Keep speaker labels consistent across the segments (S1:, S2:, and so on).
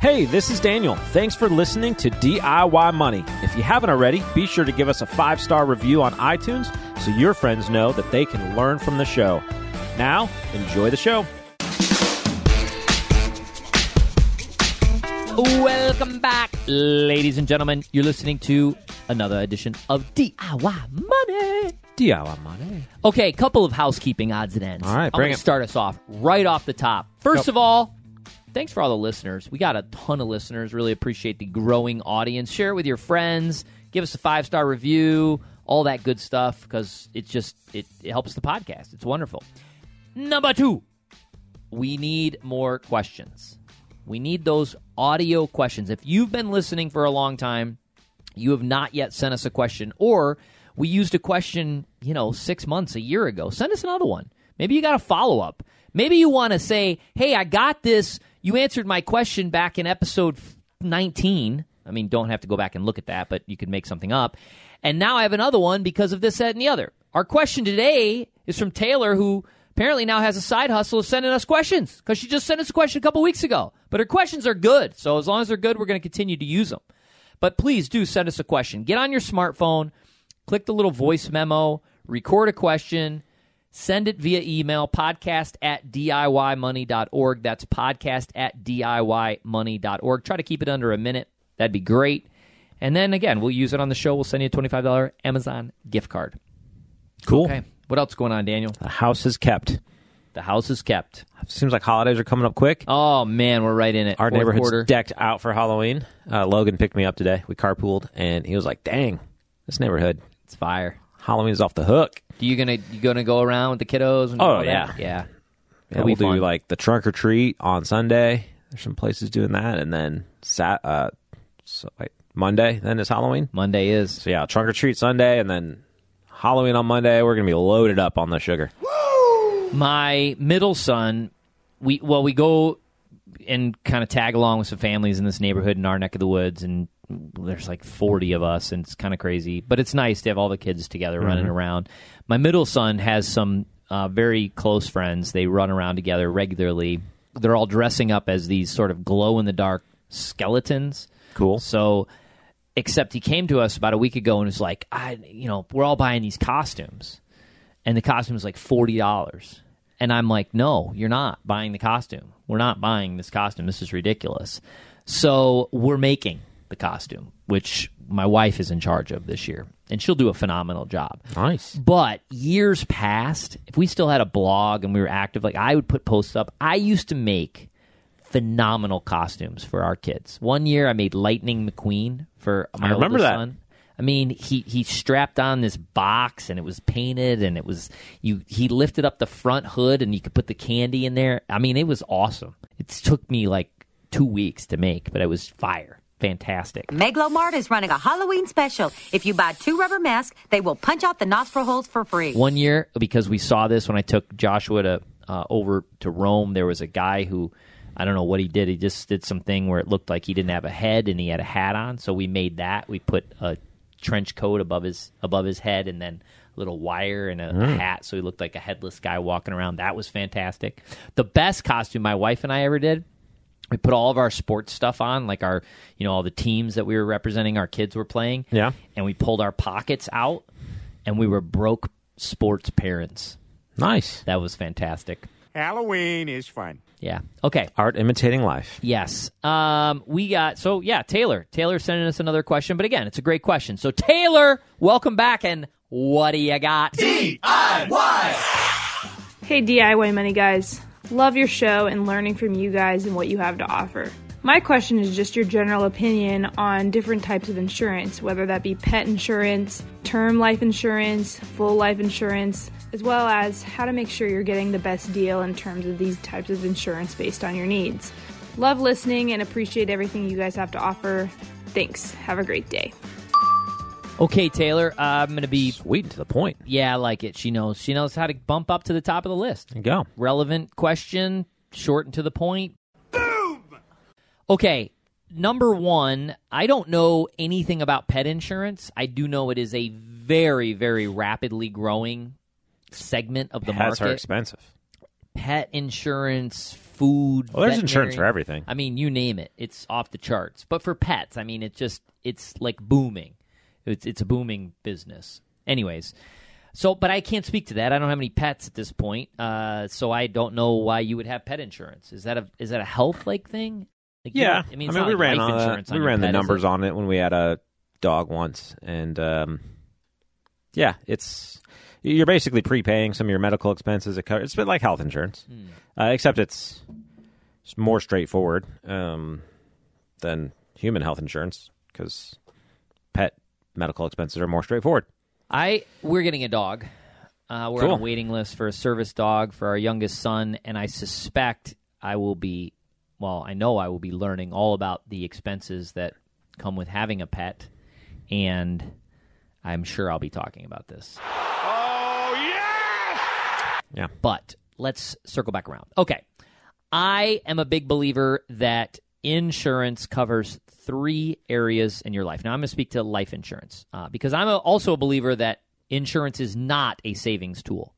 S1: Hey, this is Daniel. Thanks for listening to DIY Money. If you haven't already, be sure to give us a five star review on iTunes so your friends know that they can learn from the show. Now, enjoy the show.
S2: Welcome back, ladies and gentlemen. You're listening to another edition of DIY Money.
S1: DIY Money.
S2: Okay, a couple of housekeeping odds and ends.
S1: All right,
S2: I'm
S1: bring
S2: gonna
S1: it.
S2: start us off right off the top. First
S1: Go.
S2: of all, thanks for all the listeners. We got a ton of listeners. Really appreciate the growing audience. Share it with your friends. Give us a five star review. All that good stuff because it just it, it helps the podcast. It's wonderful. Number two, we need more questions. We need those audio questions. If you've been listening for a long time, you have not yet sent us a question, or we used a question, you know, six months, a year ago. Send us another one. Maybe you got a follow up. Maybe you want to say, hey, I got this. You answered my question back in episode 19. I mean, don't have to go back and look at that, but you could make something up. And now I have another one because of this, that, and the other. Our question today is from Taylor, who apparently now has a side hustle of sending us questions because she just sent us a question a couple weeks ago. But her questions are good. So as long as they're good, we're going to continue to use them. But please do send us a question. Get on your smartphone, click the little voice memo, record a question, send it via email, podcast at DIYmoney.org. That's podcast at DIYmoney.org. Try to keep it under a minute. That'd be great. And then again, we'll use it on the show. We'll send you a $25 Amazon gift card.
S1: Cool.
S2: Okay. What else going on, Daniel?
S1: The house is kept.
S2: The house is kept.
S1: Seems like holidays are coming up quick.
S2: Oh, man, we're right in it.
S1: Our
S2: Fourth
S1: neighborhood's
S2: quarter.
S1: decked out for Halloween. Uh, Logan picked me up today. We carpooled, and he was like, "Dang, this neighborhood,
S2: It's fire.
S1: Halloween's off the hook."
S2: Do you gonna you gonna go around with the kiddos? And
S1: Oh, yeah.
S2: yeah.
S1: Yeah, we'll do like the trunk or treat on Sunday. There's some places doing that, and then sat uh, so, wait, Monday. Then is Halloween.
S2: Monday is.
S1: So yeah, trunk or treat Sunday, and then Halloween on Monday. We're gonna be loaded up on the sugar.
S2: My middle son, we well we go and kind of tag along with some families in this neighborhood in our neck of the woods, and there's like 40 of us, and it's kind of crazy, but it's nice to have all the kids together running around. My middle son has some uh, very close friends. They run around together regularly. They're all dressing up as these sort of glow in the dark skeletons.
S1: Cool.
S2: So, except he came to us about a week ago and was like, I, you know, we're all buying these costumes, and the costume is like forty dollars, and I'm like, no, you're not buying the costume. We're not buying this costume. This is ridiculous. So we're making the costume, which my wife is in charge of this year, and she'll do a phenomenal job.
S1: Nice.
S2: But years past, if we still had a blog and we were active, like I would put posts up. I used to make phenomenal costumes for our kids. One year I made Lightning McQueen for my
S1: I remember that.
S2: son. I mean, he he strapped on this box and it was painted and it was you he lifted up the front hood and you could put the candy in there. I mean, it was awesome. It took me like 2 weeks to make, but it was fire. Fantastic.
S3: Mega Lo Mart is running a Halloween special. If you buy two rubber masks, they will punch out the nostril holes for free.
S2: One year, because we saw this when I took Joshua to uh, over to Rome, there was a guy who I don't know what he did. He just did something where it looked like he didn't have a head and he had a hat on. So we made that. We put a trench coat above his above his head and then a little wire and a hat, so he looked like a headless guy walking around. That was fantastic. The best costume my wife and I ever did we put all of our sports stuff on, like our, you know, all the teams that we were representing, our kids were playing.
S1: Yeah.
S2: And we pulled our pockets out and we were broke sports parents.
S1: Nice.
S2: That was fantastic.
S4: Halloween is fun.
S2: Yeah. Okay.
S1: Art imitating life.
S2: Yes. Um, we got so yeah, Taylor. Taylor sending us another question, but again, it's a great question. So Taylor, welcome back and what do you got? DIY!
S5: Hey DIY Money guys. Love your show and learning from you guys and what you have to offer. My question is just your general opinion on different types of insurance, whether that be pet insurance, term life insurance, full life insurance, as well as how to make sure you're getting the best deal in terms of these types of insurance based on your needs. Love listening and appreciate everything you guys have to offer. Thanks. Have a great day.
S2: Okay, Taylor, uh, I'm going to be
S1: Sweet and to the point.
S2: yeah, I like it. She knows she knows how to bump up to the top of the list.
S1: There you go.
S2: relevant question, short and to the point. Boom. Okay, number one, I don't know anything about pet insurance. I do know it is a very, very rapidly growing segment of the
S1: Pets are
S2: market.
S1: expensive.
S2: pet insurance, food.
S1: Well, there's insurance
S2: veterinary-
S1: for everything.
S2: I mean, you name it, it's off the charts. But for pets, I mean, it just it's like booming. It's it's a booming business. Anyways, so but I can't speak to that. I don't have any pets at this point, uh, so I don't know why you would have pet insurance. Is that a is that a health like thing? Like,
S1: Yeah,
S2: I mean,
S1: I mean, we
S2: like
S1: ran
S2: life
S1: on
S2: insurance.
S1: we
S2: on
S1: ran the
S2: pet,
S1: numbers on it when we had a dog once, and um, yeah, it's you're basically prepaying some of your medical expenses. It's a bit like health insurance,
S2: Hmm.
S1: uh, except it's, it's more straightforward um, than human health insurance because pet medical expenses are more straightforward.
S2: I we're getting a dog. Uh, we're on a waiting list for a service dog for our youngest son, and I suspect I will be. Well, I know I will be learning all about the expenses that come with having a pet, and I'm sure I'll be talking about this.
S4: Oh, yes!
S1: Yeah.
S2: But let's circle back around. Okay. I am a big believer that insurance covers three areas in your life. Now, I'm going to speak to life insurance uh, because I'm a, also a believer that insurance is not a savings tool.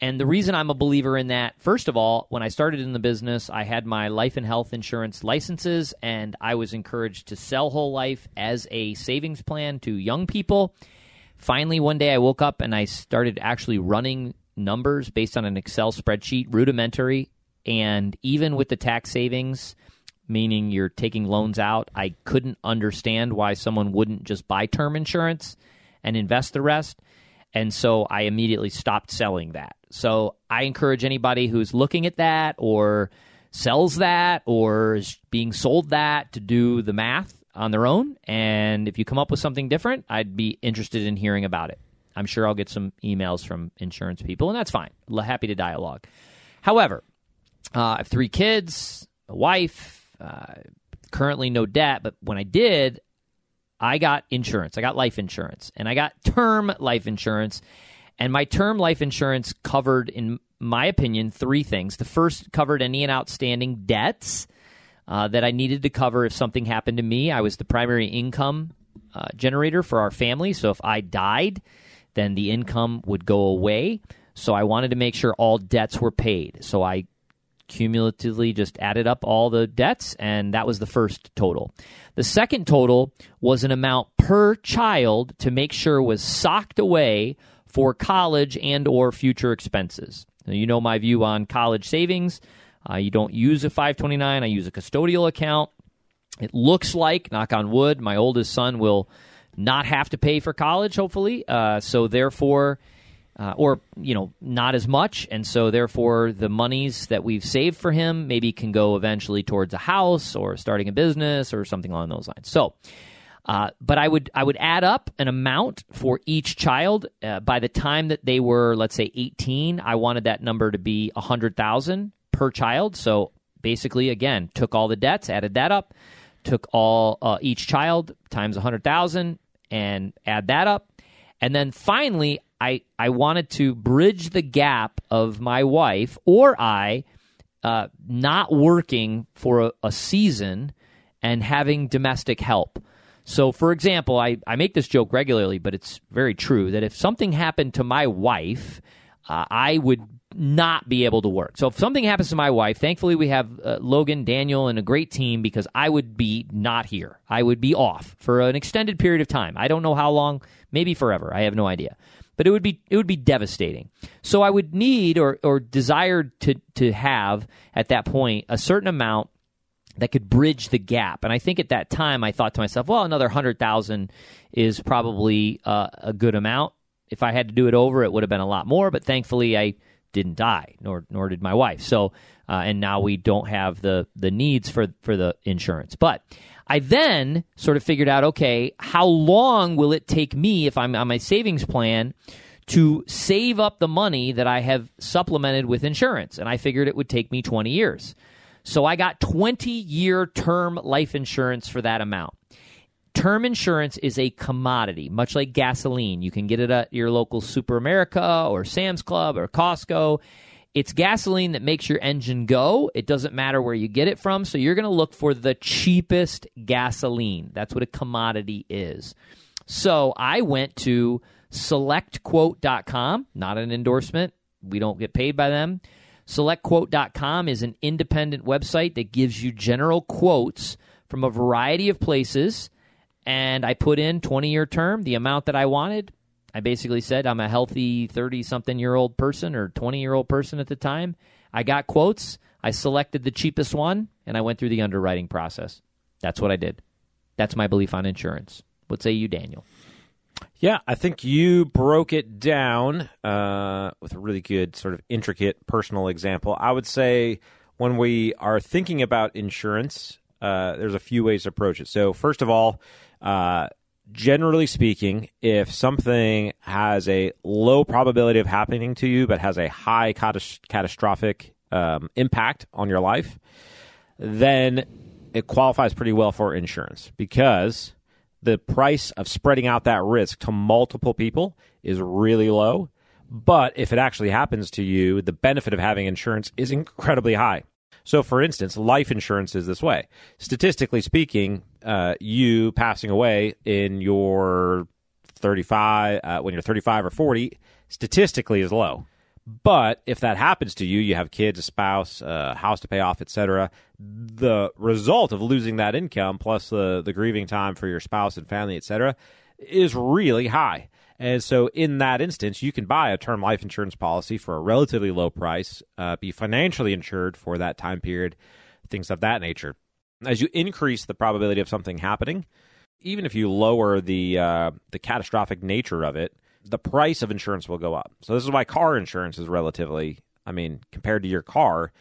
S2: And the reason I'm a believer in that, first of all, when I started in the business, I had my life and health insurance licenses, and I was encouraged to sell whole life as a savings plan to young people. Finally, one day I woke up and I started actually running numbers based on an Excel spreadsheet, rudimentary. And even with the tax savings, meaning you're taking loans out, I couldn't understand why someone wouldn't just buy term insurance and invest the rest. And so I immediately stopped selling that. So I encourage anybody who's looking at that or sells that or is being sold that to do the math on their own. And if you come up with something different, I'd be interested in hearing about it. I'm sure I'll get some emails from insurance people, and that's fine. Happy to dialogue. However, uh, I have three kids, a wife, uh, currently no debt, but when I did, I got insurance. I got life insurance, and I got term life insurance. And my term life insurance covered, in my opinion, three things. The first covered any and outstanding debts uh, that I needed to cover if something happened to me. I was the primary income uh, generator for our family. So if I died, then the income would go away. So I wanted to make sure all debts were paid. So I cumulatively just added up all the debts and that was the first total. The second total was an amount per child to make sure was socked away for college and or future expenses. Now, you know my view on college savings. Uh, you don't use a 529, I use a custodial account. It looks like, knock on wood, my oldest son will not have to pay for college, hopefully. Uh, so therefore, uh, or you know, not as much, and so therefore, the monies that we've saved for him maybe can go eventually towards a house or starting a business or something along those lines. So. Uh, but I would I would add up an amount for each child. Uh, by the time that they were, let's say, 18, I wanted that number to be 100,000 per child. So basically, again, took all the debts, added that up, took all uh, each child times 100,000 and add that up. And then finally, I, I wanted to bridge the gap of my wife or I uh, not working for a, a season and having domestic help. So, for example, I, I make this joke regularly, but it's very true that if something happened to my wife, uh, I would not be able to work. So, if something happens to my wife, thankfully we have uh, Logan, Daniel, and a great team because I would be not here. I would be off for an extended period of time. I don't know how long, maybe forever. I have no idea. But it would be it would be devastating. So I would need or or desire to to have at that point a certain amount that could bridge the gap. And I think at that time I thought to myself, well, another hundred thousand is probably uh, a good amount. If I had to do it over, it would have been a lot more. But thankfully, I didn't die, nor nor did my wife. So, uh, and now we don't have the the needs for for the insurance. But I then sort of figured out, okay, how long will it take me if I'm on my savings plan? To save up the money that I have supplemented with insurance. And I figured it would take me 20 years. So I got 20 year term life insurance for that amount. Term insurance is a commodity, much like gasoline. You can get it at your local SuperAmerica or Sam's Club or Costco. It's gasoline that makes your engine go. It doesn't matter where you get it from. So you're going to look for the cheapest gasoline. That's what a commodity is. So I went to selectquote.com, not an endorsement. We don't get paid by them. SelectQuote.com is an independent website that gives you general quotes from a variety of places. And I put in 20 year term, the amount that I wanted. I basically said I'm a healthy 30 something year old person or 20 year old person at the time. I got quotes. I selected the cheapest one and I went through the underwriting process. That's what I did. That's my belief on insurance. What say you, Daniel?
S1: Yeah, I think you broke it down uh, with a really good, sort of intricate personal example. I would say when we are thinking about insurance, uh, there's a few ways to approach it. So, first of all, uh, generally speaking, if something has a low probability of happening to you but has a high catastrophic um, impact on your life, then it qualifies pretty well for insurance because the price of spreading out that risk to multiple people is really low. But if it actually happens to you, the benefit of having insurance is incredibly high. So, for instance, life insurance is this way. Statistically speaking, uh, you passing away in your 35, uh, when you're 35 or 40, statistically is low. But if that happens to you, you have kids, a spouse, a house to pay off, etc. The result of losing that income plus the the grieving time for your spouse and family, etc., is really high. And so, in that instance, you can buy a term life insurance policy for a relatively low price, uh, be financially insured for that time period, things of that nature. As you increase the probability of something happening, even if you lower the uh, the catastrophic nature of it, the price of insurance will go up. So this is why car insurance is relatively, I mean, compared to your car,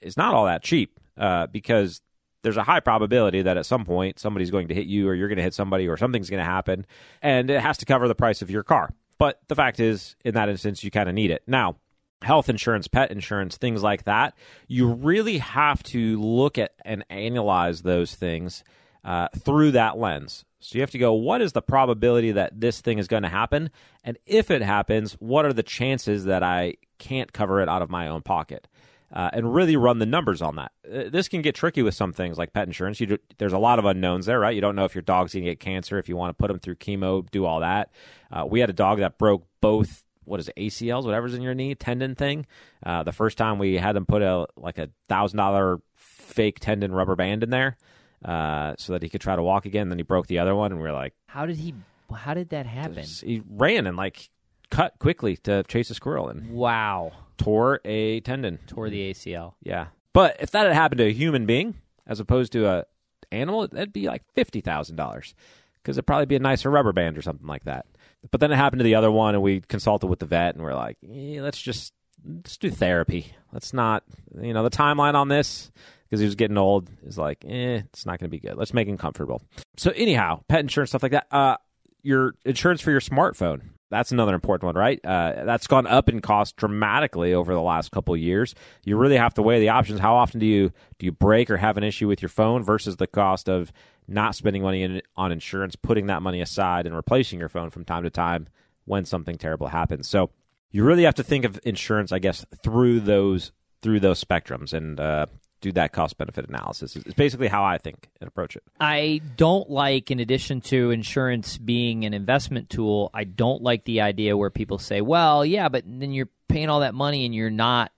S1: is not all that cheap uh, because there's a high probability that at some point somebody's going to hit you or you're going to hit somebody or something's going to happen and it has to cover the price of your car. But the fact is, in that instance, you kind of need it. Now, health insurance, pet insurance, things like that, you really have to look at and analyze those things uh, through that lens. So you have to go, what is the probability that this thing is going to happen? And if it happens, what are the chances that I can't cover it out of my own pocket? Uh, and really run the numbers on that. Uh, this can get tricky with some things like pet insurance. Do, there's a lot of unknowns there, right? You don't know if your dog's going to get cancer, if you want to put them through chemo, do all that. Uh, we had a dog that broke both what is it, ACLs, whatever's in your knee, tendon thing. Uh, the first time we had them put a like a thousand dollar fake tendon rubber band in there uh, so that he could try to walk again. Then he broke the other one, and we are like,
S2: how did he? How did that happen?
S1: He ran and like cut quickly to chase a squirrel and
S2: wow,
S1: tore a tendon,
S2: tore the ACL.
S1: Yeah, but if that had happened to a human being as opposed to a animal, that'd be like fifty thousand dollars because it'd probably be a nicer rubber band or something like that. But then it happened to the other one, and we consulted with the vet, and we're like, eh, let's just let's do therapy. Let's not, you know, the timeline on this because he was getting old is like, eh, it's not going to be good. Let's make him comfortable. So anyhow, pet insurance stuff like that. Uh, your insurance for your smartphone. That's another important one, right? Uh, that's gone up in cost dramatically over the last couple years. You really have to weigh the options. How often do you do you break or have an issue with your phone versus the cost of not spending money in, on insurance, putting that money aside, and replacing your phone from time to time when something terrible happens. So you really have to think of insurance, I guess, through those through those spectrums, and uh, do that cost benefit analysis. It's basically how I think and approach it.
S2: I don't like, in addition to insurance being an investment tool, I don't like the idea where people say, "Well, yeah, but then you're paying all that money and you're not."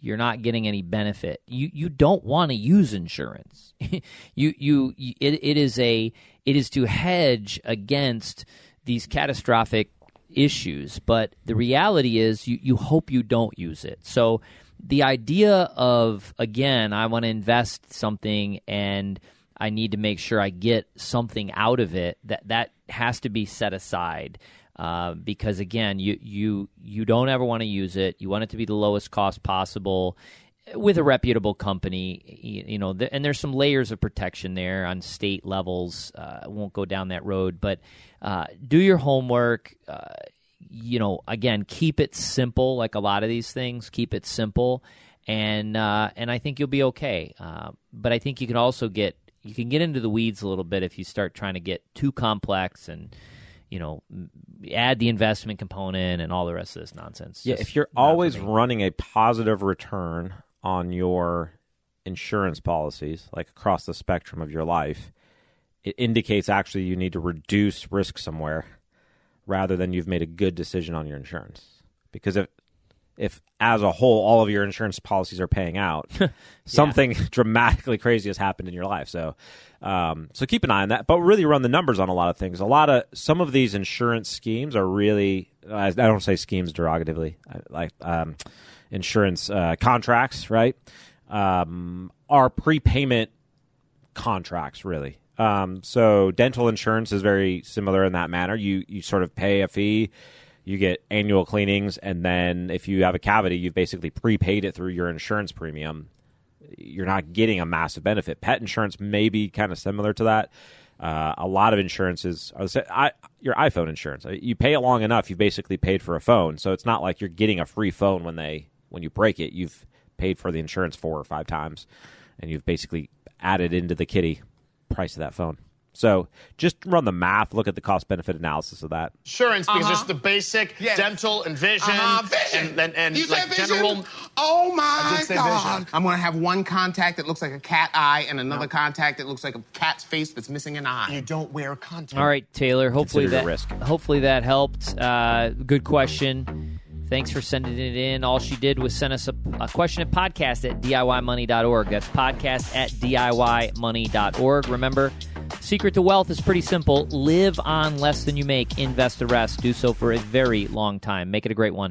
S2: You're not getting any benefit. You you don't want to use insurance. you, you it, it is a it is to hedge against these catastrophic issues. But the reality is, you, you hope you don't use it. So the idea of again, I want to invest something and I need to make sure I get something out of it. That that has to be set aside. Uh, because again, you you you don't ever want to use it. You want it to be the lowest cost possible with a reputable company. You, you know, th- and there's some layers of protection there on state levels. Uh, won't go down that road, but uh, do your homework. You know, again, keep it simple. Like a lot of these things, keep it simple, and uh, and I think you'll be okay. Uh, but I think you can also get you can get into the weeds a little bit if you start trying to get too complex and you know add the investment component and all the rest of this nonsense.
S1: Yeah, Just if you're always running a positive return on your insurance policies, like across the spectrum of your life, it indicates actually you need to reduce risk somewhere rather than you've made a good decision on your insurance. Because if if as a whole all of your insurance policies are paying out, something dramatically crazy has happened in your life. So, um, so keep an eye on that. But really run the numbers on a lot of things. A lot of some of these insurance schemes are really I don't say schemes derogatively, like um, insurance uh, contracts, right? Um, are prepayment contracts really. Um, so dental insurance is very similar in that manner. You you sort of pay a fee, you get annual cleanings, and then if you have a cavity, you've basically prepaid it through your insurance premium. You're not getting a massive benefit. Pet insurance may be kind of similar to that. Uh, a lot of insurances, I, your iPhone insurance, you pay it long enough, you've basically paid for a phone. So it's not like you're getting a free phone when they when you break it. You've paid for the insurance four or five times, and you've basically added into the kitty price of that phone. So just run the math, look at the cost benefit analysis of that.
S6: Insurance, because uh-huh. it's the basic yes. dental and vision, uh-huh. vision. and, and, and
S7: you
S6: like
S7: vision?
S6: general.
S7: Oh my God. Vision. I'm going to have one contact that looks like a cat eye and another no. contact that looks like a cat's face that's missing an eye.
S6: You don't wear contact.
S2: All right, Taylor. Hopefully
S1: Consider
S2: that
S1: risk.
S2: hopefully that helped. Uh, good question. Thanks for sending it in. All she did was send us a, a question at podcast at DIYmoney.org. That's podcast at DIYmoney.org. Remember, secret to wealth is pretty simple live on less than you make, invest the rest. Do so for a very long time. Make it a great one.